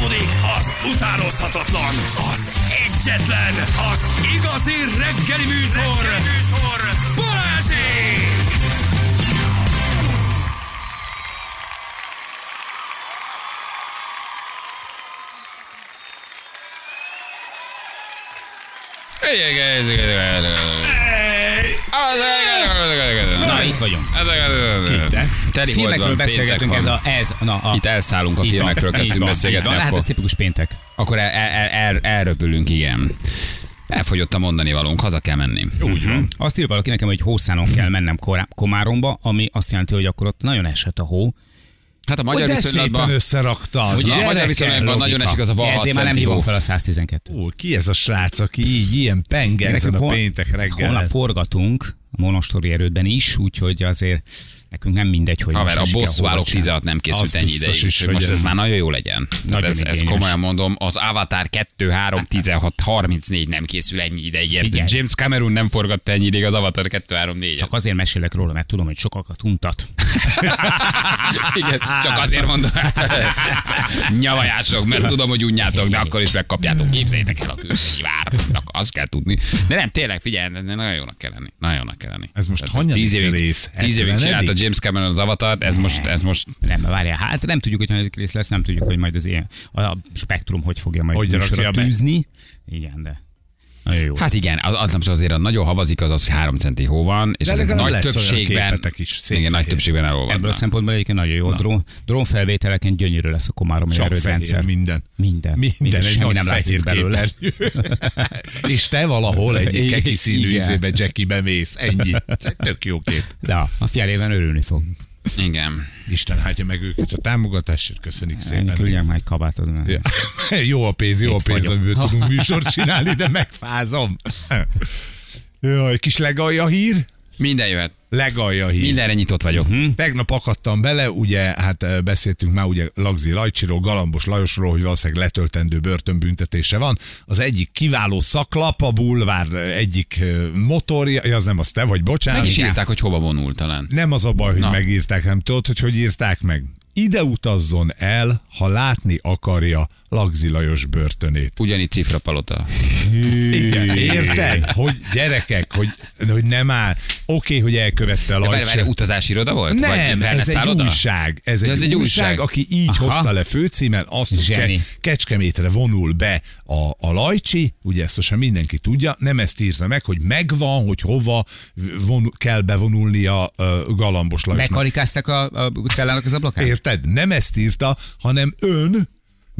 Folytatódik az utánozhatatlan, az egyetlen, az igazi reggeli műsor, reggeli műsor. Balázsék! Na, itt vagyunk. Teli Filmekről beszélgetünk, ez a, ez, na, a, Itt elszállunk a filmekről, kezdtünk beszélgetni. van. Hát ez tipikus péntek. Akkor el, el, el, elröpülünk, igen. Elfogyott a mondani valónk, haza kell menni. Úgy van. Azt ír valaki nekem, hogy hószánon kell mennem Komáromba, ami azt jelenti, hogy akkor ott nagyon esett a hó. Hát a magyar viszonylatban... összeraktad. Ugye, a magyar viszonylatban nagyon esik az a val 6 Ezért már nem hívom fel a 112. Ó, ki ez a srác, aki így ilyen penge ezen a hol- péntek reggel? Holnap forgatunk a monostori erődben is, úgyhogy azért nekünk nem mindegy, hogy Haver, a bosszúállók hóval. 16 nem készült Az ennyi ideig, is, hogy most ez ez- már nagyon jó legyen. Nagyon ez, ez komolyan mondom, az Avatar 2, 3, 16, 34 nem készül ennyi ideig. Figyelj. James Cameron nem forgatta ennyi ideig az Avatar 2, 3, 4 Csak azért mesélek róla, mert tudom, hogy sokakat untat. Igen, csak azért mondom. Nyavajások, mert tudom, hogy unjátok, de akkor is megkapjátok. Képzeljétek el a külsői váratoknak, azt kell tudni. De nem, tényleg, figyelj, de nagyon jónak kell lenni. Nagyon jónak kell lenni. Ez most hanyadik rész? Tíz évig 70-edik? csinálta James Cameron az Avatart, ez most, ez most Nem, várjál, hát nem tudjuk, hogy hanyadik rész lesz, nem tudjuk, hogy majd az ilyen, a spektrum hogy fogja majd Hogy műsorra tűzni. Igen, de jó. Hát igen, az, az nem csak azért a nagyon havazik, az az, hogy három centi hó van, és De ezek nagy többségben, is, igen, nagy többségben Ebből a elolvadnak. szempontból egyébként nagyon jó. Drón, drónfelvételeken gyönyörű lesz a komáromi Csak erődrendszer. minden. Minden. Minden, Minden, egy nagy nem látszik belőle. És te valahol egy keki színű izébe Jackie bemész. Ennyi. Tök jó kép. De a fialében örülni fog. Igen. Isten hátja meg őket a támogatásért. Köszönjük szépen. küldjek már egy kabátot. Ja. Jó a pénz, jó a pénz, amiből tudunk műsort csinálni, de megfázom. Jaj, kis legalja hír? Minden jöhet. Legalja hír. Mindenre nyitott vagyok. Mhm. Hm? Tegnap akadtam bele, ugye, hát beszéltünk már ugye Lagzi Lajcsiról, Galambos Lajosról, hogy valószínűleg letöltendő börtönbüntetése van. Az egyik kiváló szaklap, a bulvár egyik motorja, ja, az nem az te vagy, bocsánat. Meg is írták, hogy hova vonul talán. Nem az a baj, hogy Na. megírták, nem tudod, hogy hogy írták meg. Ide utazzon el, ha látni akarja Lagzi Lajos börtönét. Ugyanígy cifra palota. Igen, érted? Hogy gyerekek, hogy, hogy nem áll. Oké, hogy elkövette a De várj, utazási iroda volt? Vagy Nem, wellness ez egy szálloda? újság. Ez egy, ez egy újság, újság. aki így Aha. hozta le főcímen azt, hogy ke, Kecskemétre vonul be a, a Lajcsi, ugye ezt most mindenki tudja, nem ezt írta meg, hogy megvan, hogy hova vonul, kell bevonulni a, a Galambos Lajosnak. Bekarikázták a, a cellának az ablakát? Érted? Nem ezt írta, hanem ön,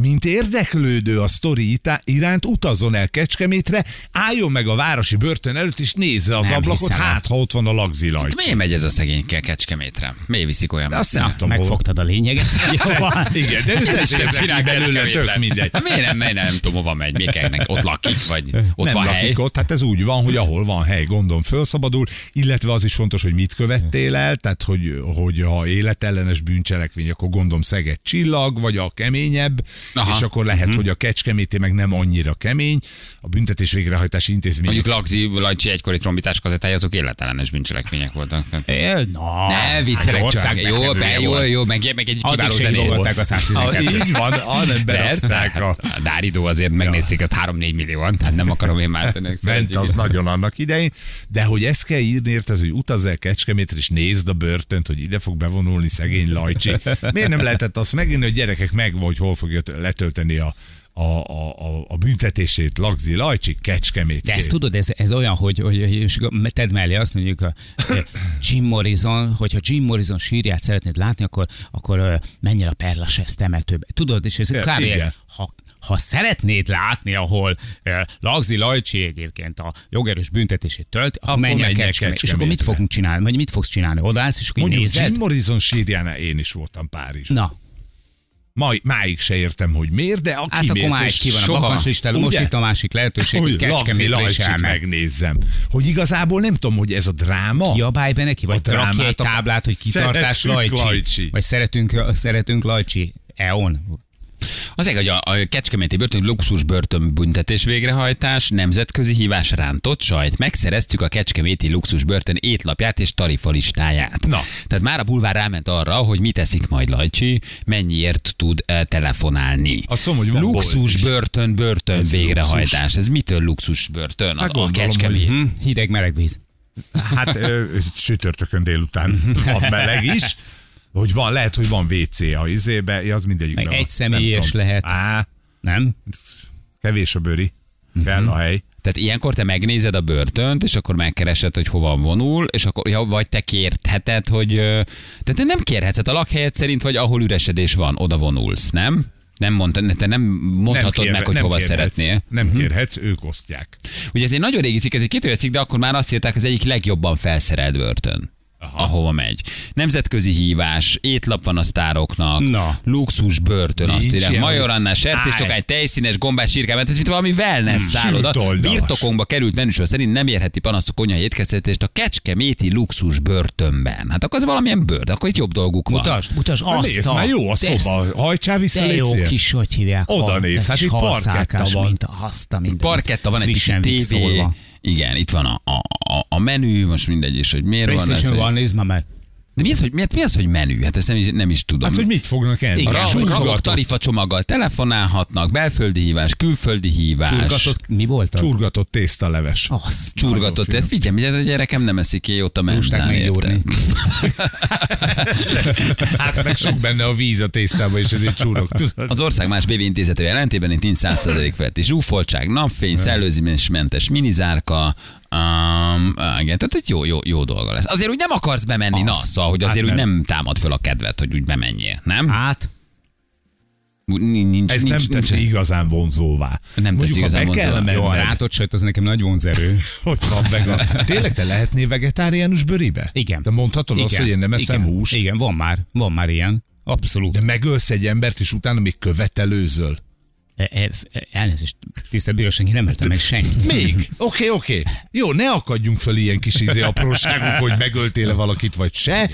mint érdeklődő a sztori iránt utazzon el Kecskemétre, álljon meg a városi börtön előtt, és nézze az Nem ablakot, hiszem hát ha ott van a Lagzi Lajcsi. Miért megy ez a szegény ke- kecskemétre? Miért viszik olyan azt nem tudom, hol. Megfogtad a lényeget. Igen, de ez érdekli csinál belőle, tök mindegy. Hát miért nem, miért nem, nem tudom, hova megy, miért ott lakik, vagy ott nem van lakik hely. ott, hát ez úgy van, hogy ahol van hely, gondom felszabadul, illetve az is fontos, hogy mit követtél el, tehát hogy, hogy ha életellenes bűncselekmény, akkor gondom Szeged csillag, vagy a keményebb, Aha. És akkor lehet, hogy a kecskemété meg nem annyira kemény, a büntetés végrehajtási intézmény. Mondjuk Lagzi Lajcsi egykori trombitás kazettája, azok életellenes bűncselekmények voltak. Tehát- É, Na, Ne, viccelek hát csak. Jó, megnevője be, jó, jó, meg, meg egy kiváló zenész. a Ah, 112 így van, ah, nem Persze, a... hát a Dáridó azért megnézték azt 3-4 millióan, tehát nem akarom én már ennek Ment szeretjük. az nagyon annak idején, de hogy ezt kell írni, érted, hogy utazz el Kecskemétre, és nézd a börtönt, hogy ide fog bevonulni szegény Lajcsi. Miért nem lehetett azt megírni, hogy gyerekek megvan, hogy hol fogja letölteni a, a, a, a, büntetését Lagzi Lajcsi Kecskemét. De ezt tudod, ez, ez olyan, hogy, hogy, hogy tedd mellé azt mondjuk a eh, Jim Morrison, hogyha Jim Morrison sírját szeretnéd látni, akkor, akkor eh, menj el a Perlases temetőbe. Tudod, és ez kb. ez, ha, ha szeretnéd látni, ahol eh, Lagzi Lajcsi egyébként a jogerős büntetését tölt, akkor, menj el Kecskemétre. És akkor mit fogunk csinálni? Vagy mit fogsz csinálni? Odaállsz, és akkor Mondjuk nézed? Jim Morrison sírjánál én is voltam Párizs. Na, Ma, máig se értem, hogy miért, de aki hát mész, ki van a soha- bakancslistán, most itt a másik lehetőség, hogy hogy Kecskemétre megnézzem. Hogy igazából nem tudom, hogy ez a dráma. Kiabálj be neki, vagy A rakj egy a- táblát, hogy kitartás Lajcsi. Lajcsi. Vagy szeretünk, szeretünk Lajcsi. Eon. Az egy, hogy a, a Kecskeméti börtön luxus börtön büntetés végrehajtás, nemzetközi hívás rántott sajt. Megszereztük a Kecskeméti luxus börtön étlapját és tarifalistáját. Na. Tehát már a bulvár ráment arra, hogy mit teszik majd Lajcsi, mennyiért tud eh, telefonálni. Azt mondom, hogy luxus börtön, börtön Ez végrehajtás. Ez mitől luxus börtön? Hát a, a gondolom, Kecskemét. hogy- Hm, hideg meleg víz. Hát ö, csütörtökön délután van meleg is. Hogy van, lehet, hogy van WC a izébe, az mindegyik. Meg egy személyes lehet. Á, Nem? kevés a böri. Kell a hely. Tehát ilyenkor te megnézed a börtönt, és akkor megkeresed, hogy hova vonul, és akkor, ja, vagy te kérheted, hogy... Tehát te nem kérhetsz, hát a lakhelyed szerint, vagy ahol üresedés van, oda vonulsz, nem? Nem mondta, te nem mondhatod kérhe- meg, hogy nem hova kérhetsz. szeretnél. Nem kérhetsz, ők osztják. Ugye ez egy nagyon régi cikk, ez egy két cikk, de akkor már azt írták, az egyik legjobban felszerelt börtön. Aha. ahova megy. Nemzetközi hívás, étlap van a sztároknak, Na. luxus börtön, azt Nincs írják, ilyen, Major Annál, Állj. sertéstokány, tejszínes, gombás sírkám, hát ez mint valami wellness szálloda. Sült-oldalas. Birtokunkba került menüsor szerint nem érheti panaszok konyha étkeztetést a kecskeméti luxus börtönben. Hát akkor az valamilyen bőr, akkor itt jobb dolguk van. Mutasd, mutasd azt nézd, már jó a szoba. Hajtsál vissza, De jó kis, hogy hívják. Oda néz, hát kis itt parketta van. Mint a haszta, minden. Parketta van egy tévé. Igen, itt van a, a, a, menü, most mindegy is, hogy miért van ez. Van, nézd már meg. De mi az, hogy, mi, mi az, hogy menü? Hát ezt nem is, nem is tudom. Hát, hogy mit fognak enni? A Igen, ra- súlyos ragok tarifa csomaggal telefonálhatnak, belföldi hívás, külföldi hívás. Csurgatott, mi volt az? Csurgatott tésztaleves. Azt. Csurgatott. Tehát figyelj, ugye a gyerekem nem eszik ki ott a menzán, érted? Hát meg sok benne a víz a tésztában, és ezért csúrok. Tudod? Az ország más BV intézető jelentében itt nincs 100% feletti zsúfoltság, napfény, szellőzésmentes minizárka, Um, igen, tehát egy jó, jó, jó dolga lesz. Azért úgy nem akarsz bemenni, na, Az. szóval, hogy Hát azért úgy nem. támad föl a kedved, hogy úgy bemenjél, nem? Hát, Nincs, nincs, Ez nem nincs, teszi nincs. igazán vonzóvá. Nem teszi igazán vonzóvá. jó, a rátott sajt az nekem nagy vonzerő. Hogy van vega? Tényleg te lehetnél vegetáriánus bőribe? Igen. Te mondhatod azt, hogy én nem eszem Igen. húst, Igen, van már, van már ilyen. Abszolút. de megölsz egy embert, és utána még követelőzöl. E, e, e, elnézést, tisztelt bíróság, én nem öltem meg senkit. Még? Oké, oké. Jó, ne akadjunk föl ilyen kis izé apróságok, hogy megöltél-e valakit, vagy se.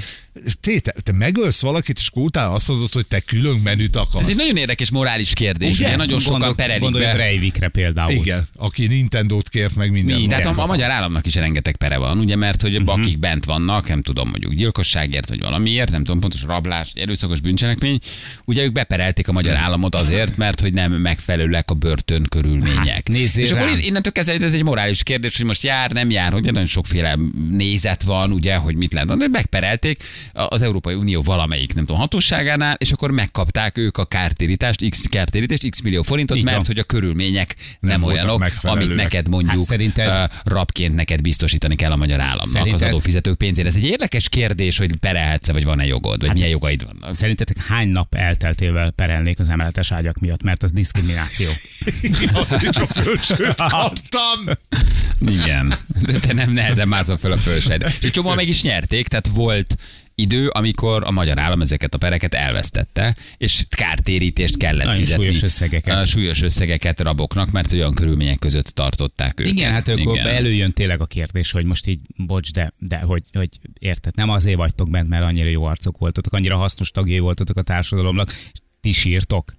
Te, te, te megölsz valakit, és akkor utána azt mondod, hogy te külön menüt akarsz. Ez egy nagyon érdekes morális kérdés, Ugye? ugye nagyon sokan Gondol- perelik Gondolj a be. Breivikre például. Igen, aki Nintendo-t kért meg minden. Minden. Tehát a, a magyar államnak is rengeteg pere van, ugye, mert hogy uh-huh. akik bent vannak, nem tudom, mondjuk gyilkosságért, vagy valamiért, nem tudom, pontos rablás, erőszakos bűncselekmény, ugye ők beperelték a magyar államot azért, mert hogy nem megfelelőek a börtön körülmények. Hát, És akkor rám. innentől kezdve ez egy morális kérdés, hogy most jár, nem jár, hogy nagyon sokféle nézet van, ugye, hogy mit lehet de megperelték az Európai Unió valamelyik, nem tudom, hatóságánál, és akkor megkapták ők a kártérítást, x kártérítést, x millió forintot, Így van. mert hogy a körülmények nem, Nem voltak olyanok, amit neked mondjuk Hát szerinted- ö, rabként neked biztosítani kell a magyar államnak az Szerinted- adófizetők pénzére. Ez egy érdekes kérdés, hogy perelhetsz vagy van-e jogod, vagy milyen jogaid vannak. Szerintetek hány nap elteltével perelnék az emeletes ágyak miatt, mert az diszkrimináció? És a fölsőt kaptam. Igen. De te nem nehezen mászol föl a fölsejre. És egy csomó meg is nyerték, tehát volt idő, amikor a magyar állam ezeket a pereket elvesztette, és kártérítést kellett Nagyon fizetni. súlyos összegeket. Ö, Súlyos összegeket raboknak, mert olyan körülmények között tartották őket. Igen, hát akkor előjön tényleg a kérdés, hogy most így, bocs, de, de hogy, hogy érted, nem azért vagytok bent, mert annyira jó arcok voltatok, annyira hasznos tagjai voltatok a társadalomnak, és ti sírtok.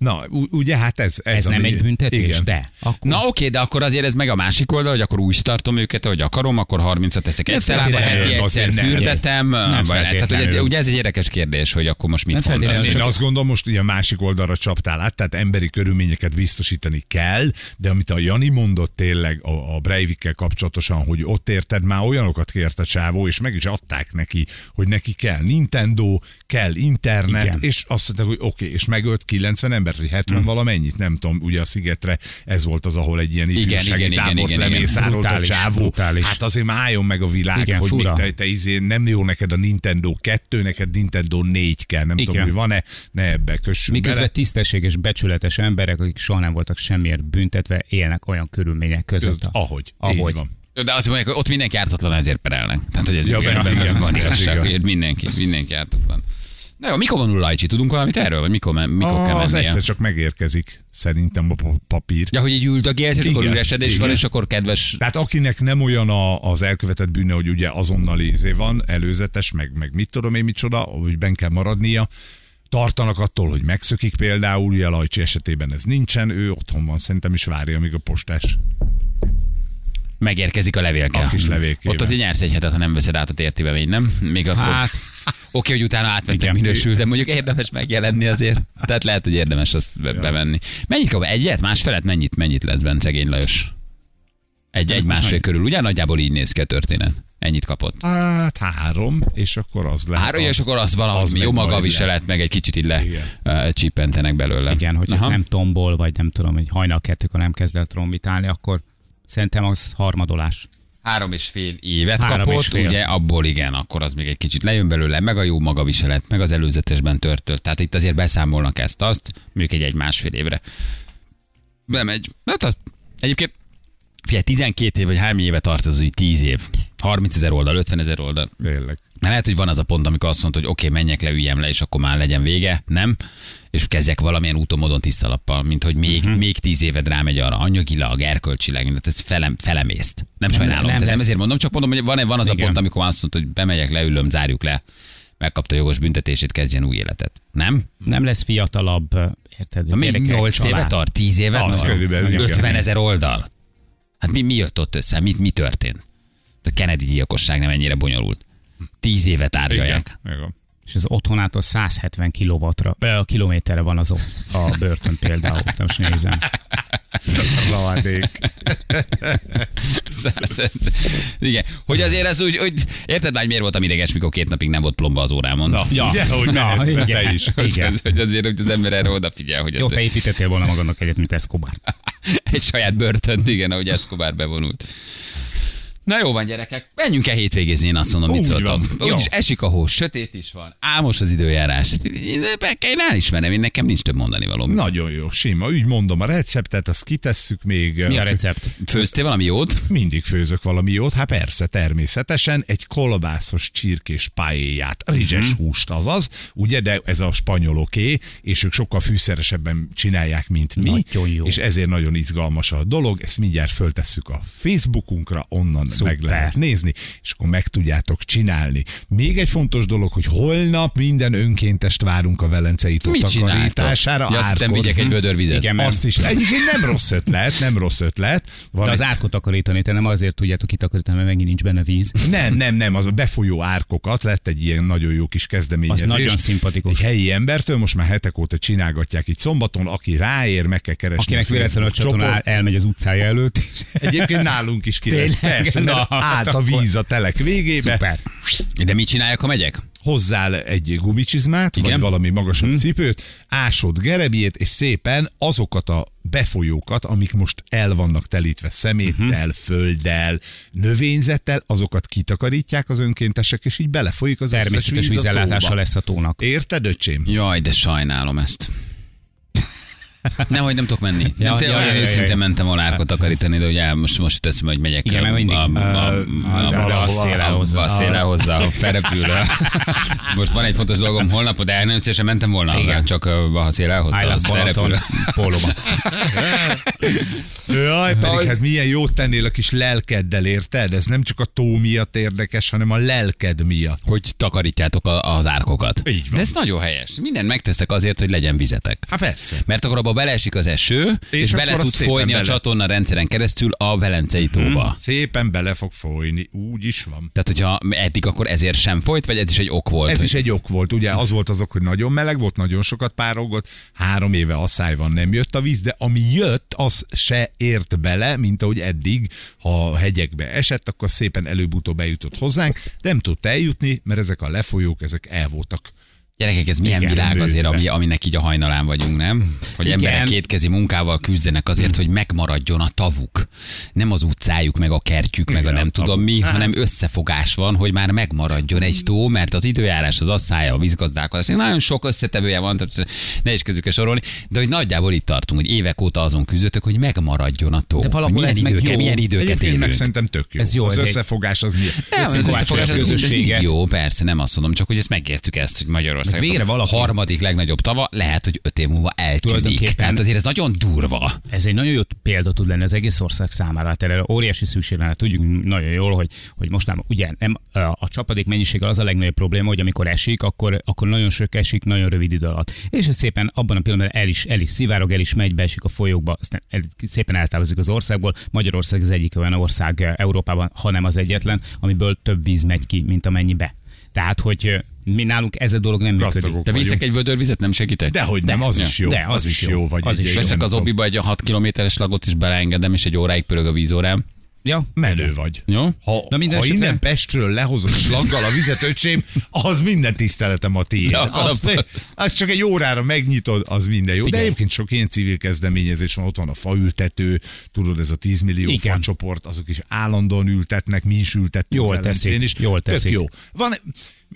Na, ugye hát ez... Ez, Ez nem ami- egy büntetés, Igen. de akkor Na oké, de akkor azért ez meg a másik oldal, hogy akkor úgy tartom őket, hogy akarom, akkor 30-at teszek egyszer, feltétlenül, heti egyszer fürdetem. Nem Tehát, hogy ez, ugye ez egy érdekes kérdés, hogy akkor most mit mondasz. Én csak- azt gondolom, most ugye a másik oldalra csaptál át, tehát emberi körülményeket biztosítani kell, de amit a Jani mondott tényleg a, a Breivikkel kapcsolatosan, hogy ott érted, már olyanokat kért a csávó, és meg is adták neki, hogy neki kell Nintendo, kell internet, Igen. és azt mondták, hogy oké, okay, és megölt 90 embert, vagy 70 Hm. valamennyit, nem tudom, ugye a szigetre ez volt az, ahol egy ilyen ifjúsági igen, tábort igen, igen. lemészárolt a csávó. brutális. Hát azért már álljon meg a világ, Igen, hogy fura. még te, te izé, nem jó neked a Nintendo 2, neked Nintendo 4 kell, nem Igen. tudom, hogy van-e, ne ebbe kössünk Miközben bele. tisztességes, becsületes emberek, akik soha nem voltak semmiért büntetve, élnek olyan körülmények között. Ahogy. Ahogy. Így van. De azt mondják, hogy ott mindenki ártatlan, ezért perelnek. Tehát, hogy ez Ja, benne, van igazság, igaz. mindenki, mindenki ártatlan. Na jó, mikor vonul Lajcsi? Tudunk valamit erről? Vagy mikor, mikor kell az mennie? egyszer csak megérkezik, szerintem a pa- papír. Ja, hogy így üldögélsz, és akkor Igen, üresedés van, igen. és akkor kedves... Tehát akinek nem olyan a, az elkövetett bűne, hogy ugye azonnali izé van, előzetes, meg, meg mit tudom én micsoda, hogy ben kell maradnia, tartanak attól, hogy megszökik például, ugye Lajcsi esetében ez nincsen, ő otthon van, szerintem is várja, amíg a postás. Megérkezik a levélke. A kis levélkével. Ott azért nyersz egy hetet, ha nem veszed át a tértibe, még nem? Még akkor... Hát, Oké, hogy utána átvettek Igen. minősül, de mondjuk érdemes megjelenni azért. Tehát lehet, hogy érdemes azt be- bevenni. Mennyit kap? Egyet? Másfelet? Mennyit, mennyit lesz benne szegény Lajos? Egy, egy másfél körül. Ugye nagyjából így néz ki a történet. Ennyit kapott. Hát három, és akkor az lehet. Három, és akkor az valami az jó maga viselet, meg egy kicsit így le uh, csippentenek belőle. igen, hogy nem tombol, vagy nem tudom, hogy hajnal kettőkor nem kezd el trombitálni, akkor szerintem az harmadolás. Három és fél évet Három kapott, fél. ugye abból igen, akkor az még egy kicsit lejön belőle, meg a jó magaviselet, meg az előzetesben törtölt. Tehát itt azért beszámolnak ezt, azt, mondjuk egy, egy másfél évre. Bemegy. Hát azt egyébként Figyelj, 12 év, vagy hány éve tart ez, hogy 10 év. 30 ezer oldal, 50 ezer oldal. Tényleg. Mert lehet, hogy van az a pont, amikor azt mondta, hogy oké, okay, menjek le, üljem le, és akkor már legyen vége, nem? És kezdjek valamilyen úton, módon tiszta lappal, mint hogy még, uh-huh. még tíz éved rámegy arra, anyagilag, erkölcsileg, tehát ez felem, felemészt. Nem sajnálom. nem Nem, nem, ezért mondom, csak mondom, hogy van, van az a Igen. pont, amikor azt mondta, hogy bemegyek, leülöm, zárjuk le, megkapta jogos büntetését, kezdjen új életet. Nem? Nem lesz fiatalabb, érted? Gyerekek, 8 éve család. tart, 10 éve? Az tart? körülbelül, igen. 50 ezer oldal. Hát mi, mi jött ott össze? Mit, mi történt? A Kennedy gyilkosság nem ennyire bonyolult. 10 éve tárgyalják. Igen. Igen. És az otthonától 170 kilowattra, ö, kilométerre van az a börtön például, most nézem. Lavadék. Igen. Hogy azért ez úgy, hogy érted már, hogy miért voltam ideges, mikor két napig nem volt plomba az órámon? Na, Ja. ugye, hogy Na, mehetsz be igen. te is. Hogy, Igen. hogy azért, hogy az ember erre odafigyel, hogy Jó, ez te építettél volna magadnak egyet, mint Escobar. egy saját börtön, igen, ahogy Escobar bevonult. Na jó van, gyerekek, menjünk el hétvégézni, én azt mondom, mit van. Úgyis esik a hó, sötét is van, álmos az időjárás. Én, én elismerem, én nekem nincs több mondani való. Nagyon jó, sima. Úgy mondom a receptet, azt kitesszük még. Mi a recept? Főztél valami jót? Mindig főzök valami jót, hát persze, természetesen. Egy kolbászos csirkés paéját, rizses uh-huh. húst azaz, ugye, de ez a spanyoloké, és ők sokkal fűszeresebben csinálják, mint mi. Nagyon jó. És ezért nagyon izgalmas a dolog. Ezt mindjárt föltesszük a Facebookunkra, onnan Szuper. meg lehet nézni, és akkor meg tudjátok csinálni. Még egy fontos dolog, hogy holnap minden önkéntest várunk a Velencei tó takarítására. Ja, azt árkor. vigyek egy vödör vizet. Igen, mert Azt is. Egyébként nem rossz ötlet, nem rossz ötlet. Van de egy- az árkot takarítani, te nem azért tudjátok kitakarítani, mert megint nincs benne víz. Nem, nem, nem, az a befolyó árkokat lett egy ilyen nagyon jó kis kezdeményezés. Az nagyon szimpatikus. Egy helyi embertől most már hetek óta csinálgatják itt szombaton, aki ráér, meg kell keresni. Akinek a véletlenül a csatorna elmegy az utcája előtt. és- Egyébként nálunk is ki? Persze, mert Na, állt a víz a telek végébe, Szuper. De mit csinálják, ha megyek? hozzál egy gumicsizmát, Igen. vagy valami magasabb Mhm. cipőt, ásod gerebjét, és szépen azokat a befolyókat, amik most el vannak telítve szeméttel, Mhm. földdel, növényzettel, azokat kitakarítják az önkéntesek, és így belefolyik az Természetes összes víz a vízellátása lesz a tónak. Érted, öcsém? Jaj, de sajnálom ezt. Nem, hogy nem tudok menni. Nem, Ja, tényleg ja, ja, ja, őszintén ja. mentem volna árkot takarítani, de ugye most, most teszem, hogy megyek. Igen, mert mindig. a, a, a, de a a, szél a, elhozza. a a ferepülő. Most van egy fontos dolgom, holnap, de nagyon szívesen mentem volna, Igen. csak a a szél elhozza, Island az Balaton, ferepülő. pólóba. Jaj, pedig hát milyen jót tennél a kis lelkeddel, érted? Ez nem csak a tó miatt érdekes, hanem a lelked miatt. Hogy takarítjátok a, az árkokat. Így van. De ez nagyon helyes. Mindent megteszek azért, hogy legyen vizetek. Hát persze. Mert akkor abba beleesik az eső, és, és bele tud folyni a bele. csatorna rendszeren keresztül a Velencei tóba. Szépen bele fog folyni, úgy is van. Tehát, hogyha eddig akkor ezért sem folyt, vagy ez is egy ok volt? Ez hogy... is egy ok volt, ugye az volt az ok, hogy nagyon meleg volt, nagyon sokat párolgott, három éve asszály van, nem jött a víz, de ami jött, az se ért bele, mint ahogy eddig, ha a hegyekbe esett, akkor szépen előbb-utóbb bejutott hozzánk, nem tudta eljutni, mert ezek a lefolyók, ezek el voltak. Gyerekek, ez milyen Igen, világ azért, ami, aminek így a hajnalán vagyunk, nem? Hogy Igen. emberek kétkezi munkával küzdenek azért, hogy megmaradjon a tavuk. Nem az utcájuk, meg a kertjük, meg a Igen, nem a tudom mi, hanem összefogás van, hogy már megmaradjon egy tó, mert az időjárás, az asszája, a vízgazdálkodás, nagyon sok összetevője van, tehát ne is kezdjük el sorolni, de hogy nagyjából itt tartunk, hogy évek óta azon küzdötök, hogy megmaradjon a tó. De valahol ez meg jó. milyen időket Egyébként meg élünk. szerintem tök jó. Ez jó, az összefogás az mi? Nem, az Összefogás az, jó, persze, nem azt mondom, csak hogy ezt megértük ezt, hogy Magyarország Magyarország Végre valaki- harmadik legnagyobb tava, lehet, hogy öt év múlva eltűnik. Tehát azért ez nagyon durva. Ez egy nagyon jó példa tud lenni az egész ország számára. Hát erre óriási szükség lenne. Tudjuk nagyon jól, hogy, hogy most nem, ugye nem, a, csapadék mennyiséggel az a legnagyobb probléma, hogy amikor esik, akkor, akkor nagyon sok esik, nagyon rövid idő alatt. És ez szépen abban a pillanatban el is, el is szivárog, el is megy, beesik a folyókba, aztán el, szépen eltávozik az országból. Magyarország az egyik olyan ország Európában, ha nem az egyetlen, amiből több víz megy ki, mint amennyi be. Tehát, hogy mi nálunk ez a dolog nem működik. Gazdagok De viszek vagyunk. egy vödör vizet, nem segítek? Dehogy nem, az is jó. de az, is jó. Vagy Az is. Veszek az obiba egy 6 kilométeres lagot, és beleengedem, és egy óráig pörög a vízórám. Ja, Menő vagy. Jó? Ha, Na minden ha esetre- innen Pestről lehozod slaggal a vizet, öcsém, az minden tiszteletem a tiéd. Ja, akkor az, a- csak egy órára megnyitod, az minden jó. De Figyelj. egyébként sok ilyen civil kezdeményezés van, ott van a faültető, tudod, ez a 10 millió Igen. facsoport, azok is állandóan ültetnek, mi is ültettünk Jól teszik, is. jól Tök teszik. jó. Van,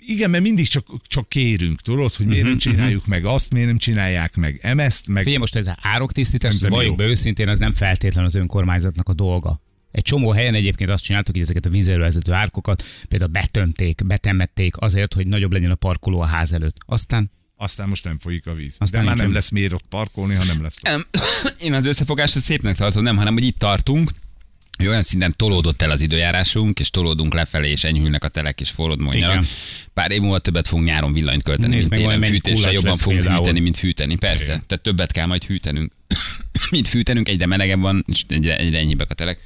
igen, mert mindig csak, csak kérünk, tudod, hogy Mhm, miért nem csináljuk meg azt, miért nem csinálják meg emezt, meg Figyelj, most ez az ároktisztítás, valljuk be őszintén, az nem feltétlen az önkormányzatnak a dolga. Egy csomó helyen egyébként azt csináltuk, hogy ezeket a vízelővezető árkokat például betömték, betemették azért, hogy nagyobb legyen a parkoló a ház előtt. Aztán aztán most nem folyik a víz. Aztán De már nem lesz miért ott parkolni, ha nem lesz. Nem, én az összefogást szépnek tartom, nem, hanem hogy itt tartunk, hogy olyan szinten tolódott el az időjárásunk, és tolódunk lefelé, és enyhülnek a telek, és forrod mondjanak. Pár év múlva többet fogunk nyáron villanyt költeni, Nézd mint meg, télen fűtésre, jobban fogunk például. hűteni, mint fűteni, persze. Igen. Tehát többet kell majd hűtenünk, mint fűtenünk, egyre melegebb van, és egyre, egyre enyhébbek a telek.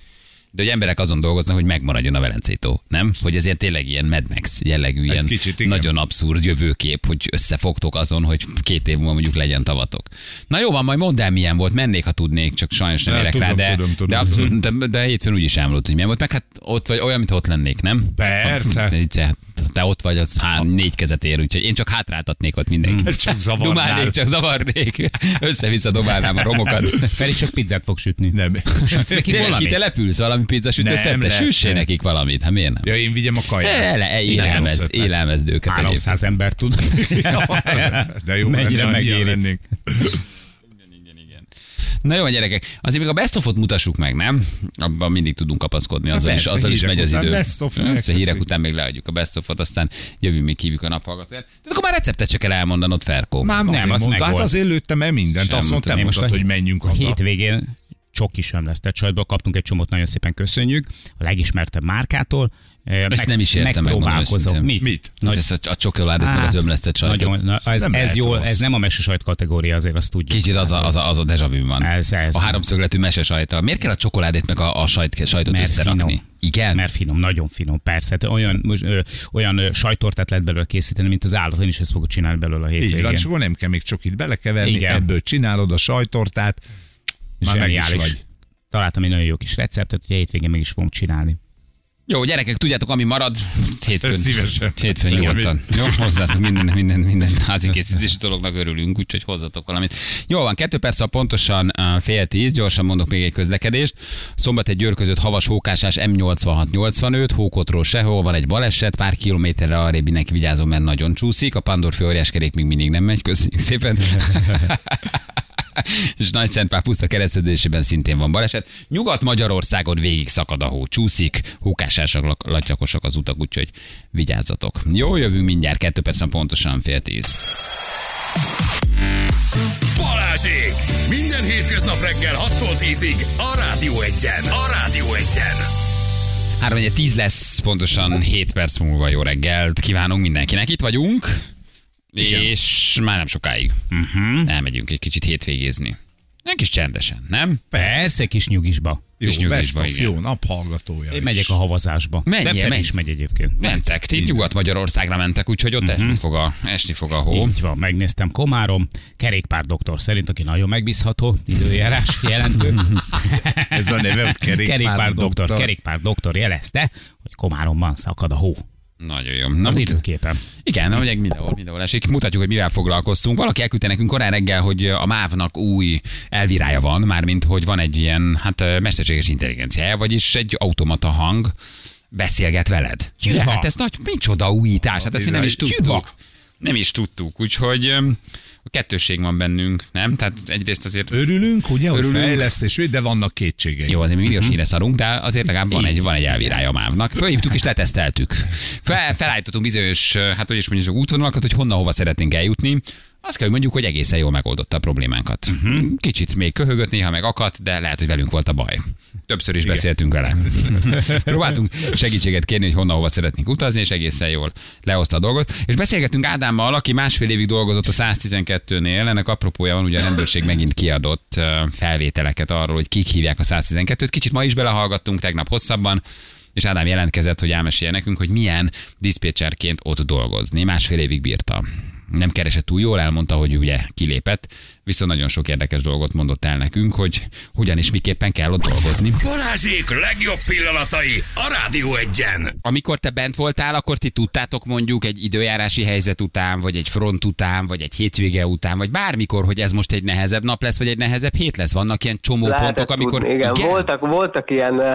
De hogy emberek azon dolgoznak, hogy megmaradjon a Velencei tó, nem? Hogy ez ilyen tényleg ilyen Mad Max jellegű, ilyen kicsit, igen. nagyon abszurd jövőkép, hogy összefogtok azon, hogy két év múlva mondjuk legyen tavatok. Na jó van, majd mondd el, milyen volt, mennék, ha tudnék, csak sajnos nem De, érek rá, tudom, de, tudom, tudom, de abszolút, de, de hétfőn úgy is elmúlt, hogy milyen volt, meg hát ott vagy olyan, mint ott lennék, nem? Persze. Ha- Te, te ott vagy, az há, négy kezet ér, úgyhogy én csak hátráltatnék ott mindenkit. Ez csak zavarnál. Dumálnék, csak zavarnék. Össze-vissza dobálnám a romokat. Feri csak pizzát fog sütni. Nem. Neki Tényleg valami? kitelepülsz valami pizzasütő Nem szerte? nem. nekik valamit, hát miért nem? Ja, én vigyem a kaját. Ele, Nem élelmezd, ötlet. élelmezd őket. 300 ember tud. De jó, Mennyire lenne, ha megéri. Na jó, gyerekek, azért még a best of-ot mutassuk meg, nem? Abban mindig tudunk kapaszkodni, azzal, is, azzal is megy az idő. best of, Össze hírek után még leadjuk a best of-ot, aztán jövünk, még hívjuk a naphallgatóját. De akkor már receptet se kell elmondanod, Ferkó. Már Nem, nem, az mondta, hát azért lőttem el mindent. Sem Azt mondta, te mondtad. a hogy menjünk A haza. hétvégén csoki sem lesz. Tehát sajtból kaptunk egy csomót, nagyon szépen köszönjük. A legismertebb márkától. Ezt nem is értem, Megpróbálkozom. őszintén. Mit? Mit? Nagy... Ez a, csokoládét, meg az ömlesztett sajtot. Nagyon, na, ez, Nem ez, rossz. ez nem a mesesajt kategória, azért azt tudjuk. Kicsit az a, az a, az a deja vu van. Ez- ez. a háromszögletű mese sajta. Miért kell a csokoládét meg a, a sajt, sajtot Mert összerakni? finom. Igen? Mert finom, nagyon finom, persze. Hát olyan, most, ö, olyan ö, sajtortát lehet belőle készíteni, mint az állat. Én is ezt fogok csinálni belőle a Így hétvégén. van, és akkor nem kell még csokit belekeverni, Igen. ebből csinálod a sajtortát, már meg is Zseniális. vagy. Találtam egy nagyon jó kis receptet, hogy hétvégén meg is fogom csinálni. Jó, gyerekek, tudjátok, ami marad, hétfőn. Szívesen. Hétfőn nyugodtan. Jó, hozzátok minden, minden, minden házi készítési dolognak örülünk, úgyhogy hozzatok valamit. Jó van, kettő perc, pontosan fél tíz, gyorsan mondok még egy közlekedést. Szombat egy győr között havas hókásás M86-85, Hókotról sehol van egy baleset, pár kilométerre arrébb mindenki vigyázom, mert nagyon csúszik. A Pandorfi óriáskerék még mindig nem megy, köszönjük szépen. és Nagy Szentpál puszta keresztődésében szintén van baleset. Nyugat-Magyarországon végig szakad a hó, csúszik, hókásások, latyakosak az utak, úgyhogy vigyázzatok. Jó, jövünk mindjárt, kettő percen pontosan fél tíz. Balázsék! Minden hétköznap reggel 6-tól 10-ig a Rádió Egyen. A Rádió Egyen. 3 10 lesz, pontosan 7 perc múlva jó reggelt kívánunk mindenkinek. Itt vagyunk, és már nem sokáig. Uh-huh. Elmegyünk egy kicsit hétvégézni. Egy kis csendesen, nem? Persze, kis nyugisba. Jó, És of, igen. jó naphallgatója. Én is. megyek a havazásba. Menjél, De menj. is megy egyébként. Mentek, ti Nyugat-Magyarországra mentek, úgyhogy ott esni, fog a, esni fog a hó. Így van, megnéztem Komárom, kerékpár doktor szerint, aki nagyon megbízható, időjárás jelentő. Ez a neve, kerékpár, kerékpár doktor, doktor. kerékpár doktor jelezte, hogy Komáromban szakad a hó. Nagyon jó. Na, Az időképen. Igen, ugye mindenhol, mindenhol esik. Mutatjuk, hogy mivel foglalkoztunk. Valaki elküldte nekünk korán reggel, hogy a MÁV-nak új elvirája van, mármint, hogy van egy ilyen, hát mesterséges intelligenciája, vagyis egy automata hang beszélget veled. Ja, hát ez nagy, micsoda újítás, hát ezt mi nem is tudtuk. Nem is tudtuk, úgyhogy öm, Kettősség van bennünk, nem? Tehát egyrészt azért Örülünk, ugye, hogy Örülünk. fejlesztés, de vannak kétségei. Jó, azért még mindig síre szarunk, de azért legalább van egy, van egy elvirája a mávnak. Fölhívtuk és leteszteltük. Fel, felállítottunk bizonyos, hát hogy is mondjuk útvonalakat, hogy honnan hova szeretnénk eljutni. Azt kell, hogy mondjuk, hogy egészen jól megoldotta a problémánkat. Uh-huh. Kicsit még köhögött, néha meg akadt, de lehet, hogy velünk volt a baj. Többször is Igen. beszéltünk vele. Próbáltunk segítséget kérni, hogy honnan hova szeretnénk utazni, és egészen jól lehozta a dolgot. És beszélgettünk Ádámmal, aki másfél évig dolgozott a 112-nél. Ennek apropója van, ugye a rendőrség megint kiadott felvételeket arról, hogy kik hívják a 112-t. Kicsit ma is belehallgattunk, tegnap hosszabban és Ádám jelentkezett, hogy elmesélje nekünk, hogy milyen diszpécserként ott dolgozni. Másfél évig bírta. Nem keresett túl jól, elmondta, hogy ugye kilépett, viszont nagyon sok érdekes dolgot mondott el nekünk, hogy hogyan és miképpen kell ott dolgozni. Balázsék legjobb pillanatai a Rádió egyen. Amikor te bent voltál, akkor ti tudtátok mondjuk egy időjárási helyzet után, vagy egy front után, vagy egy hétvége után, vagy bármikor, hogy ez most egy nehezebb nap lesz, vagy egy nehezebb hét lesz. Vannak ilyen csomó Lehetett pontok, amikor... tudni, igen, Voltak, voltak ilyen eh,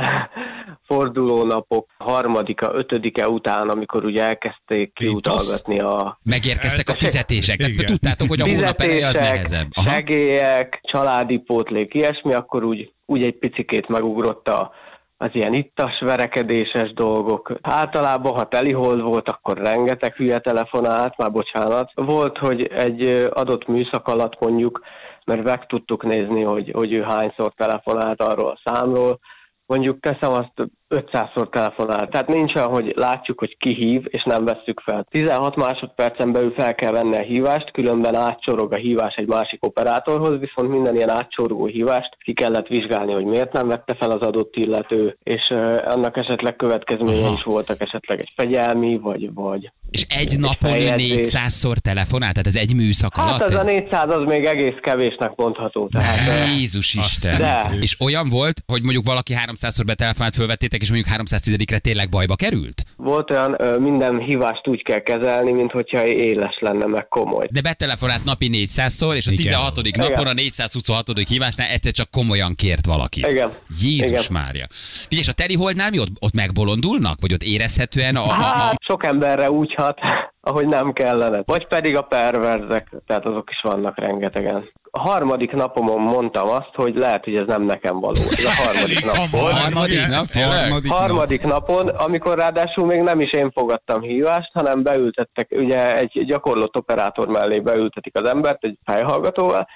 fordulónapok harmadika, ötödike után, amikor ugye elkezdték kiutalgatni a Megérkeztek a fizetések. Tehát Igen. tudtátok, hogy a hónap eleje az nehezebb. Aha. segélyek, családi pótlék, ilyesmi, akkor úgy, úgy egy picikét megugrott a, az ilyen ittas, verekedéses dolgok. Általában, ha telihold volt, akkor rengeteg hülye telefonált, már bocsánat. Volt, hogy egy adott műszak alatt mondjuk, mert meg tudtuk nézni, hogy, hogy ő hányszor telefonált arról a számról, mondjuk teszem azt 500-szor telefonál. Tehát nincs olyan, hogy látjuk, hogy ki hív, és nem vesszük fel. 16 másodpercen belül fel kell venni a hívást, különben átcsorog a hívás egy másik operátorhoz, viszont minden ilyen átcsorgó hívást ki kellett vizsgálni, hogy miért nem vette fel az adott illető, és uh, annak esetleg következménye is voltak, esetleg egy fegyelmi, vagy, vagy És egy napon ő feljegyzés. 400-szor telefonál, tehát ez egy műszak Hát alatt? az a 400 az még egész kevésnek mondható. Tehát, Jézus Isten. De. És olyan volt, hogy mondjuk valaki 300-szor betelefonált, fölvettétek, és mondjuk 310-re tényleg bajba került? volt olyan, ö, minden hívást úgy kell kezelni, mint hogyha éles lenne, meg komoly. De betelefonált napi 400-szor, és a Igen. 16. napon Igen. a 426. hívásnál egyszer csak komolyan kért valakit. Igen. Jézus Igen. Mária. Figyelj, és a Teriholdnál mi ott, ott megbolondulnak? Vagy ott érezhetően a, a, a, Hát sok emberre úgy hat, ahogy nem kellene. Vagy pedig a perverzek, tehát azok is vannak rengetegen. A harmadik napomon mondtam azt, hogy lehet, hogy ez nem nekem való. Ez a harmadik nap volt. Harmadik nap? Harmadik. Harmadik napon, amikor ráadásul még nem is én fogadtam hívást, hanem beültettek, ugye egy gyakorlott operátor mellé beültetik az embert egy fejhallgatóval,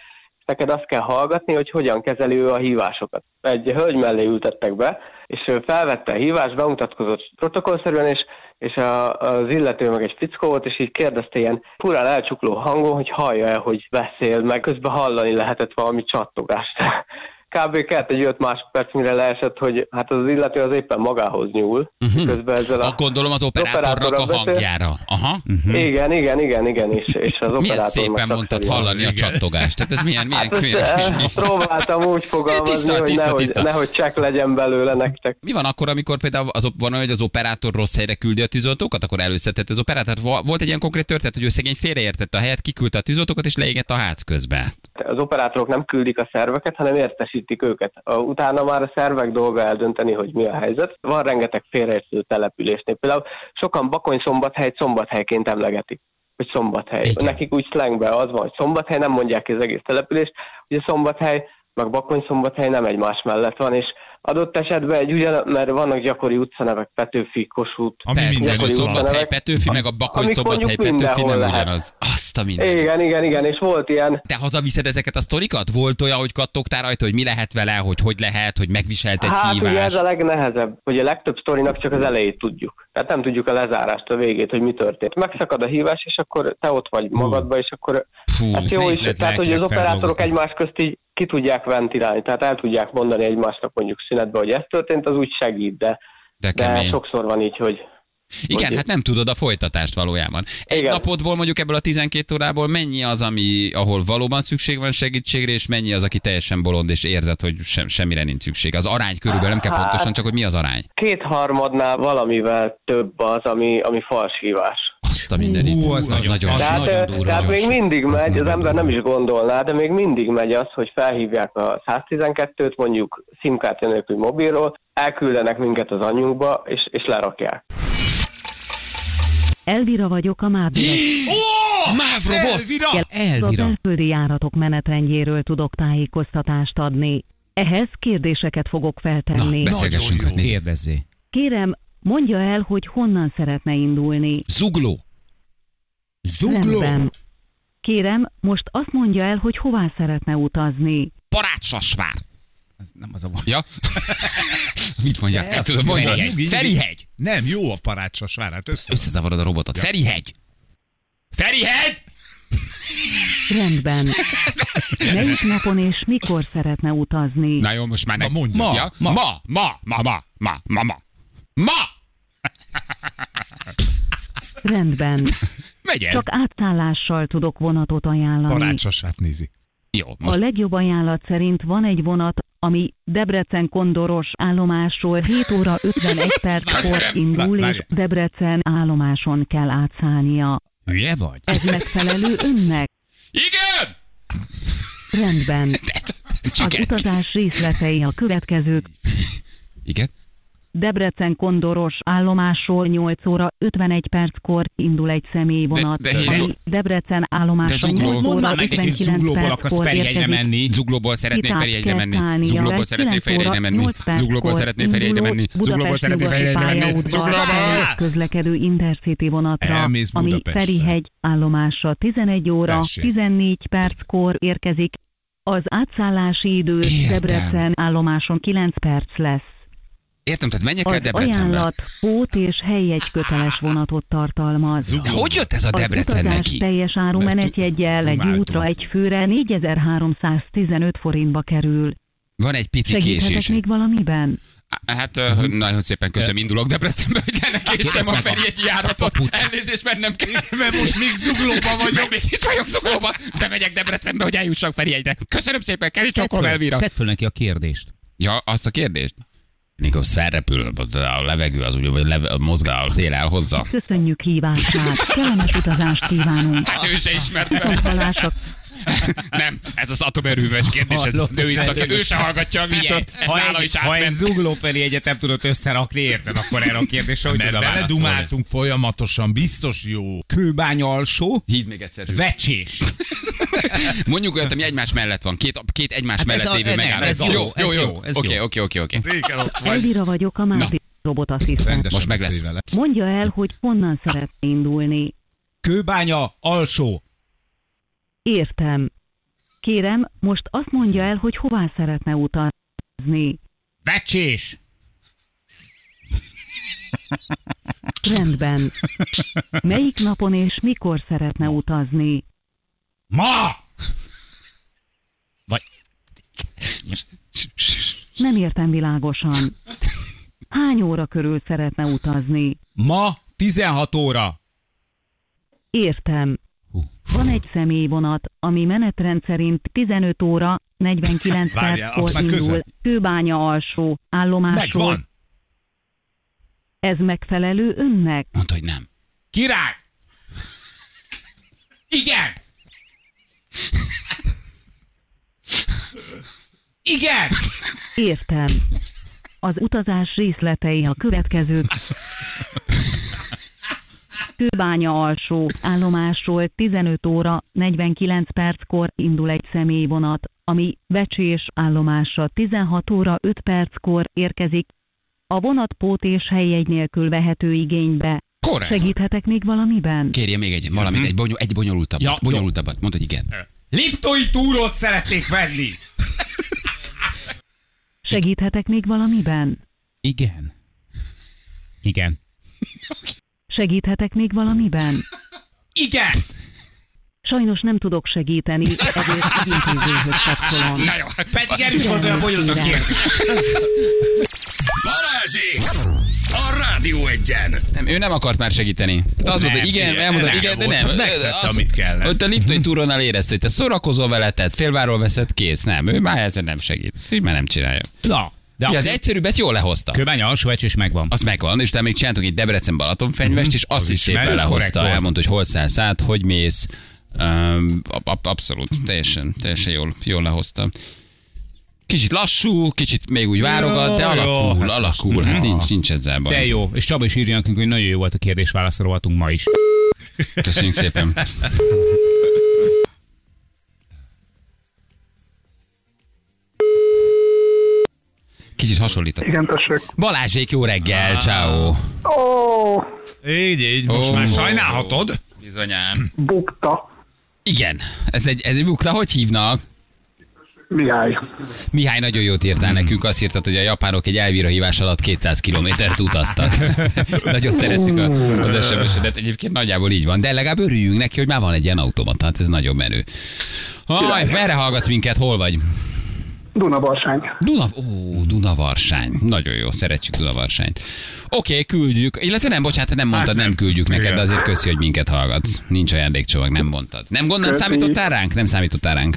neked azt kell hallgatni, hogy hogyan kezeli ő a hívásokat. Egy hölgy mellé ültettek be, és ő felvette a hívást, bemutatkozott protokollszerűen, és, és a, az illető meg egy fickó volt, és így kérdezte ilyen furán elcsukló hangon, hogy hallja-e, hogy beszél, meg közben hallani lehetett valami csattogást. Kb. kellett egy 5 másodperc, mire leesett, hogy hát az illető az éppen magához nyúl, uh-huh. közben ezzel a... A gondolom az operátornak a hangjára. Aha. Igen, igen, igen, igen, és, és az Milyen szépen mondtad hallani a csattogást. Tehát ez milyen, milyen, Hát eh, próbáltam úgy fogalmazni, Tiszta, hogy tiszta, nehogy, tiszta. nehogy csekk legyen belőle nektek. Mi van akkor, amikor például az, van olyan, hogy az operátor rossz helyre küldi a tűzoltókat, akkor előszedhet az operátor? Volt egy ilyen konkrét történet, hogy ő szegény félreértette a helyet, kiküldte a tűzoltókat és leégett a ház közben. Az operátorok nem küldik a szerveket, hanem értesítik őket. A- Utána már a szervek dolga eldönteni, hogy mi a helyzet. Van rengeteg félreértő településnél. Például sokan Bakony szombathelyt szombathelyként emlegetik hogy szombathely. Igen. Nekik úgy slangbe az van, hogy szombathely, nem mondják ki az egész települést, ugye szombathely, meg Bakony szombathely nem egymás mellett van, és adott esetben egy ugyan, mert vannak gyakori utcanevek, Petőfi, Kossuth, Ami Persze, minden ez a gyakori szombat. szombathely. Petőfi, meg a Bakony szombathely Petőfi nem mindenhol lehet. ugyanaz. Azt a minden. Igen, igen, igen, és volt ilyen, Te hazaviszed ezeket a sztorikat? Volt olyan, hogy kattogtál rajta, hogy mi lehet vele, hogy hogy lehet, hogy megviselt egy hát ugye hívás? ez a legnehezebb, hogy a legtöbb sztorinak csak az elejét tudjuk. Tehát nem tudjuk a lezárást, a végét, hogy mi történt. Megszakad a hívás, és akkor te ott vagy magadba, és akkor Fú, hát ez jó nehéz is, tehát hogy az operátorok egymás közt így ki tudják ventilálni, tehát el tudják mondani egymásnak mondjuk szünetbe, hogy ez történt, az úgy segít, de, De de sokszor van így, hogy Igen, hogy- hát nem tudod a folytatást valójában. Egy Igen. napodból mondjuk ebből a 12 órából mennyi az, ami, ahol valóban szükség van segítségre, és mennyi az, aki teljesen bolond, és érzed, hogy sem, semmire nincs szükség. Az arány körülbelül nem kell Hát- pontosan, csak hogy mi az arány. kétharmadnál valamivel több az, ami, ami falsihívás. Azt a mindenit. Hú, az, az nagyon, Az Tehát, nagyon durva, tehát gyors. még mindig Az megy, az ember nem is gondolná, de még mindig megy az, hogy felhívják a 112-t, mondjuk SIM-kártya nélkül mobilról, elküldenek minket az anyunkba, és, és lerakják. Elvira vagyok a Mábira. Máv Naprovot? Elvira! Elvira. belföldi járatok menetrendjéről tudok tájékoztatást adni. Ehhez kérdéseket fogok feltenni. Na, beszélgessünk. Nézd. Kérdezzé. Kérem, mondja el, hogy honnan szeretne indulni. Zugló. Rendben. Kérem, most azt mondja el, hogy hová szeretne utazni. Parácsasvár. Ez nem az a volt. Ja? Mit mondják? Nem tudom, mondja. Ferihegy. Ferihegy. Nem, jó a parácsos várát össze. Összezavarod a robotot. Ferihegy. Ferihegy! Rendben. Melyik napon és mikor szeretne utazni? Na jó, most már ne. Mondja. Ma, Ja, ma, ma. ma, ma, ma, ma, ma, ma. Ma! Rendben. Megy ez. Csak átszállással tudok vonatot ajánlani. Parácsos vát nézi. Jó, A most legjobb ajánlat szerint van egy vonat, ami Debrecen kondoros állomásról 7 óra 51 perckor indul, és. Debrecen állomáson kell átszállnia. Hülye vagy? Ez megfelelő önnek? Igen! Rendben. Az utazás részletei a következők. Igen? Debrecen kondoros állomásról 8 óra 51 perckor indul egy személyvonat, De- de Debrecen De állomásra Zugló- 8 Mondd óra már meg neki, hogy 59 zuglóból akarsz Ferihegyre menni. Zuglóból szeretnék Ferihegyre menni. Zuglóból szeretnék 9 Ferihegyre menni. 8 perckor Zuglóból szeretnék Ferihegyre menni. Zuglóból szeretnék Ferihegyre menni. Zuglóból! közlekedő Intercity vonatra, ami. Ferihegy állomásra 11 óra Tessék. 14 perckor érkezik. Az átszállási idő. Debrecen állomáson 9 perc lesz. Értem, tehát menjek el Az Debrecenbe. ajánlat pót és helyjegy köteles vonatot tartalmaz. De hogy jött ez a Az Debrecen utazás neki? teljes áru Mert menetjegyel egy útra egy főre 4315 forintba kerül. Van egy pici késés. még valamiben? Hát ö, nagyon szépen köszönöm, indulok Debrecenbe, hogy lenne késem a Ferihegyi járatot. Elnézést, mennem kell. Mert most még zuglóban Meg még itt vagyok Zuglóban, de megyek Debrecenbe, hogy eljussak Ferihegyre. Köszönöm szépen, Keri Csokol Elvira. tedd föl neki a kérdést. Ja, azt a kérdést? Mikor felrepül a levegő, az ugye, vagy leve, mozgál, a szél elhozza. Köszönjük hívását, kellemes utazást kívánunk. Hát ő se ismert fel. Nem, ez az atomerőműves kérdés, ez Hallott, ő is szak, figyelj. ő se hallgatja a műsort, ez ha nála egy, is ha egy átment. zugló felé egyet nem tudott összerakni, érted? Akkor erre a kérdésre hogy Mert beledumáltunk folyamatosan, biztos jó. Kőbánya alsó, Hívd még egyszer. vecsés. Mondjuk olyat, ami egymás mellett van. Két, két egymás Hát mellett lévő megállás. ez jó, jó, ez jó, jó, jó. ez Oké, jó. oké, oké, oké. Elvira vagyok, a Máté robotasszisztent. Rendesen Most meg lesz. Mondja el, hogy honnan szeretne indulni. Kőbánya alsó. Értem. Kérem, most azt mondja el, hogy hová szeretne utazni. Vecsés. Rendben. Melyik napon és mikor szeretne utazni? Ma! Vagy Nem értem világosan. Hány óra körül szeretne utazni? ma 16 óra. Értem. Van egy személyvonat, ami menetrend szerint 15 óra 49 Várjál, perckor indul Kőbánya alsó állomásról. Megvan. Ez megfelelő önnek? Mondta, hogy nem. Király! Igen! Igen! Értem. Az utazás részletei a következők. Kőbánya alsó állomásról 15 óra 49 perckor indul egy személyvonat, ami Becsés állomásra 16 óra 5 perckor érkezik. A vonat pót és helyjegy nélkül vehető igénybe. Korrekt. Segíthetek még valamiben? Kérje még egy, valamit, egy, bonyol, egy bonyolultabbat. Ja, bonyolultabbat. Mondd, hogy igen. Liptói túrót szeretnék venni. Segíthetek még valamiben? Igen. Igen. Segíthetek még valamiben? Igen! Sajnos nem tudok segíteni, ezért az intézőhöz kapcsolom. Na jó. Pedig el is volt olyan bonyolult a kérdés. Balázsék! A Rádió egyen! Nem, ő nem akart már segíteni. De az volt, hogy igen, elmondta, igen, de nem. megtette, Az- amit kellett. Ott a Liptói túrónál érezte, hogy te szórakozol vele, tehát félváról veszed, kész. Nem, ő már ezzel nem segít. Így már nem csinálja. Na, de a az egyszerűbbet jól lehozta. kőbánya alsó vecsés megvan. Az megvan, és te még csináltunk egy Debrecen Balatonfenyvest, és azt Az is is szépen lehozta. Elmondta, hogy hol szállsz át, hogy mész. Um, ab- abszolút, teljesen, teljesen jól, jól lehozta. Kicsit lassú, kicsit még úgy várogat, de jó, alakul, hát alakul. Hát nincs, nincs ezzel baj. De jó, és Csaba is írja nekünk, hogy nagyon jó volt a kérdés válaszolhatunk ma is. Köszönjük szépen. Kicsit hasonlított. Igen, tessék. Balázsék, jó reggel, ciao. Ó, Így, így, most Ó. már sajnálhatod. Bizonyám. bukta. Igen, ez egy, ez egy bukta, hogy hívnak? Mihály. Mihály nagyon jót írtál nekünk, azt írtad, hogy a japánok egy elvíra hívás alatt 200 kilométert utaztak. nagyon szerettük a- az SMS-edet, egyébként nagyjából így van, de legalább örüljünk neki, hogy már van egy ilyen automata, hát ez nagyon menő. Haj, merre hallgatsz minket, hol vagy? Dunabarsány. Duna, ó, Dunavarsány. Nagyon jó, szeretjük Dunavarsányt. Oké, okay, küldjük. Illetve nem, bocsánat, nem mondtad, Hát nem, nem. küldjük neked, de azért köszi, hogy minket hallgatsz. Nincs ajándékcsomag, nem mondtad. Nem gond, nem Köszi. számítottál ránk? Nem számítottál ránk.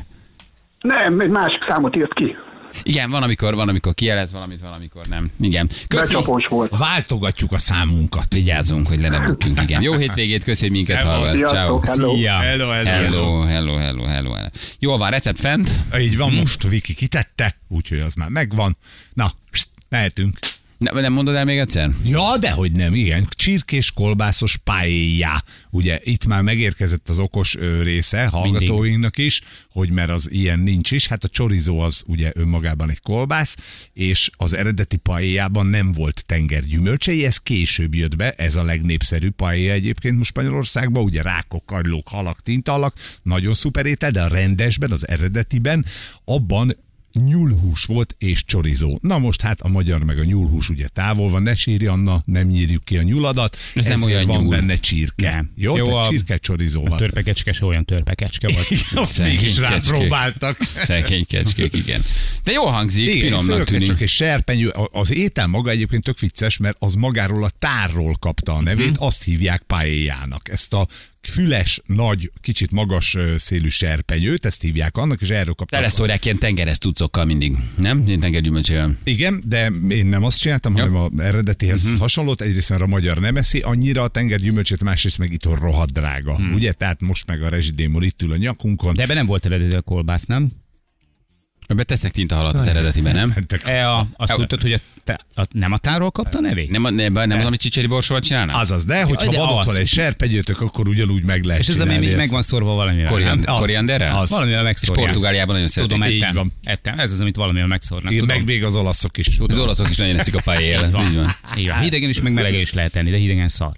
Nem, egy másik számot írt ki. Igen, van, amikor, van, amikor kijelez valamit, valamikor nem. Igen. Köszi. Volt. Váltogatjuk a számunkat. Vigyázzunk, hogy le ne bukjunk, igen. Jó hétvégét, köszi, hogy minket Hello. hallgatsz. Ciao. Hello. Szia. Hello, hello, Hello, hello, hello, hello, hello. Jól van, recept fent. Így van, most Viki kitette, úgyhogy az már megvan. Na, pst, mehetünk. Ne, nem mondod el még egyszer? Ja, de hogy nem, igen. Csirkés kolbászos paella. Ugye itt már megérkezett az okos része hallgatóinknak is, hogy mert az ilyen nincs is. Hát a chorizo az ugye önmagában egy kolbász, és az eredeti paellában nem volt tengergyümölcsei, ez később jött be, ez a legnépszerűbb paella egyébként most Spanyolországban, ugye rákok, kagylók, halak, tintalak, nagyon szuper étel, de a rendesben, az eredetiben, abban nyúlhús volt és csorizó. Na most hát a magyar meg a nyúlhús ugye távol van, ne sírj Anna, nem nyírjuk ki a nyuladat. Ez nem olyan van nyúl. benne csirke. Nem. Jó, Jó, a- csirke csorizó A törpekecske olyan törpekecske volt. Azt mégis rápróbáltak. Szegény kecskék, igen. De jól hangzik, Igen, finomnak tűnik. csak egy serpenyő. Az étel maga egyébként tök vicces, mert az magáról a tárról kapta a nevét, Mhm. azt hívják paellának. Ezt a füles, nagy, kicsit magas szélű serpenyőt, ezt hívják annak, és erről kapta. Teleszórják ilyen tengeres cuccokkal mindig, nem? Ilyen tengergyümölcsöl. Igen, de én nem azt csináltam, Ja. hanem a eredetihez uh-huh. hasonlót. Egyrészt mert a magyar nem eszi, annyira a tengergyümölcsét, másrészt meg itt rohadt drága. Hmm. Ugye? Tehát most meg a rezsidémor itt ül a nyakunkon. De ebben nem volt eredeti a kolbász, nem? Ebbe tesznek tintahalat az eredetiben, nem? E a, azt tudtad, hogy a, te, a, nem a tárról kapta a nevét? Nem, nem, nem az, amit Csicseri borsóval csinálnak? Azaz, de hogyha de van az. otthon egy serpenyőtök, akkor ugyanúgy meg lehet És ez ami még meg van szórva valamivel, Koriand-? Az. Korianderrel? Az. Valamivel És megszórják. Portugáliában nagyon szeretik. Tudom, Így ettem, van. ettem. Ez az, amit valamivel megszórnak. Tudom. meg még az olaszok is. Az olaszok is nagyon eszik a paella. Így van. Hidegen is, meg melegen is lehet tenni, de hidegen szar.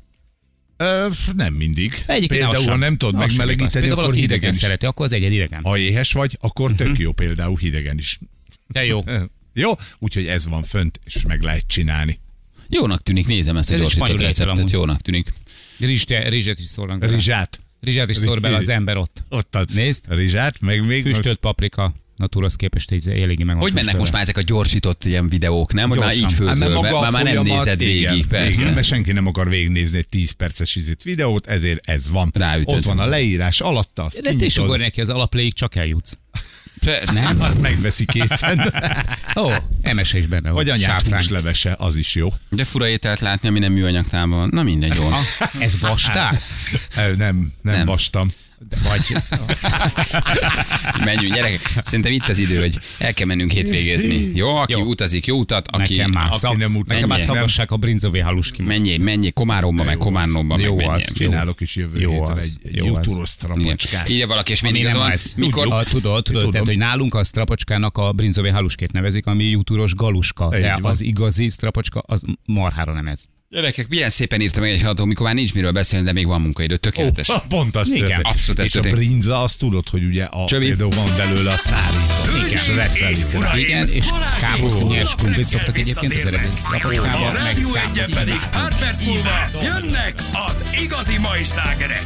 Ö, nem mindig. Egyébként például, ha nem tudod megmelegíteni, Például akkor hidegen is. szereti, akkor az egyed idegen. Ha éhes vagy, akkor tök jó például hidegen is. De jó. Jó, úgyhogy ez van fönt, és meg lehet csinálni. Jónak tűnik, nézem ezt a Ez gyorsított receptet. amúgy. Jónak tűnik. Rizste, rizset is szórnak. Rizsát. Rizsát is szór bele az ember ott. Ott a Nézd. rizsát, meg még... Füstölt paprika. Natúrahoz képest így eléggé meg van Hogy mennek most már ezek a gyorsított ilyen videók, nem? Hogy már így Hát, főzöl, mert mert maga a már, már nem nézed igen, végig, persze. Igen, mert senki nem akar végignézni egy 10 perces izit videót, ezért ez van. Ráütöd. Ott van a leírás alatta, azt De te is ugorj neki az alapléig, csak eljutsz. Persze. Hát megveszi készen. Ó, emese is benne. Vagy volt. anyát húslevese, az is jó. De fura ételt látni, ami nem műanyagtában. Na mindegy, jól. Ez Nem, nem, Nem. nem. vastam. De vagy Menjünk, gyerekek. Szerintem itt az idő, hogy el kell mennünk hétvégézni. Jó, aki Jó. utazik, jó utat, aki... nekem már, aki szak, nem utazik, nekem már nem. szagassák a brinzové haluski. Menjél, menjél Komáromba, meg Komárnomba, meg Jó menjél. az. Csinálok is jövő Jó héten az, egy, egy jutúros Igen. strapacskát. Írja valaki, és mindig az nem van, mikor... A, tudod, tudod, Tudom. tehát, hogy nálunk a strapacskának a brinzové haluskét nevezik, ami jutúros galuska, Így de az igazi strapacska az marhára nem ez. Gyerekek, milyen szépen írta meg egy hallgató, mikor már nincs miről beszélni, de még van munkaidő. Tökéletes. Ó, pont az Igen, történt. abszolút ez És a történt. brinza, azt tudod, hogy ugye a, Csövi. például van belőle a Hölgyeim reszelik és uraim, Igen, és káposzta nyers krumplit szoktak egyébként az strapacskába, A meg káposzta pedig pár perc múlva jönnek az igazi mai slágerek.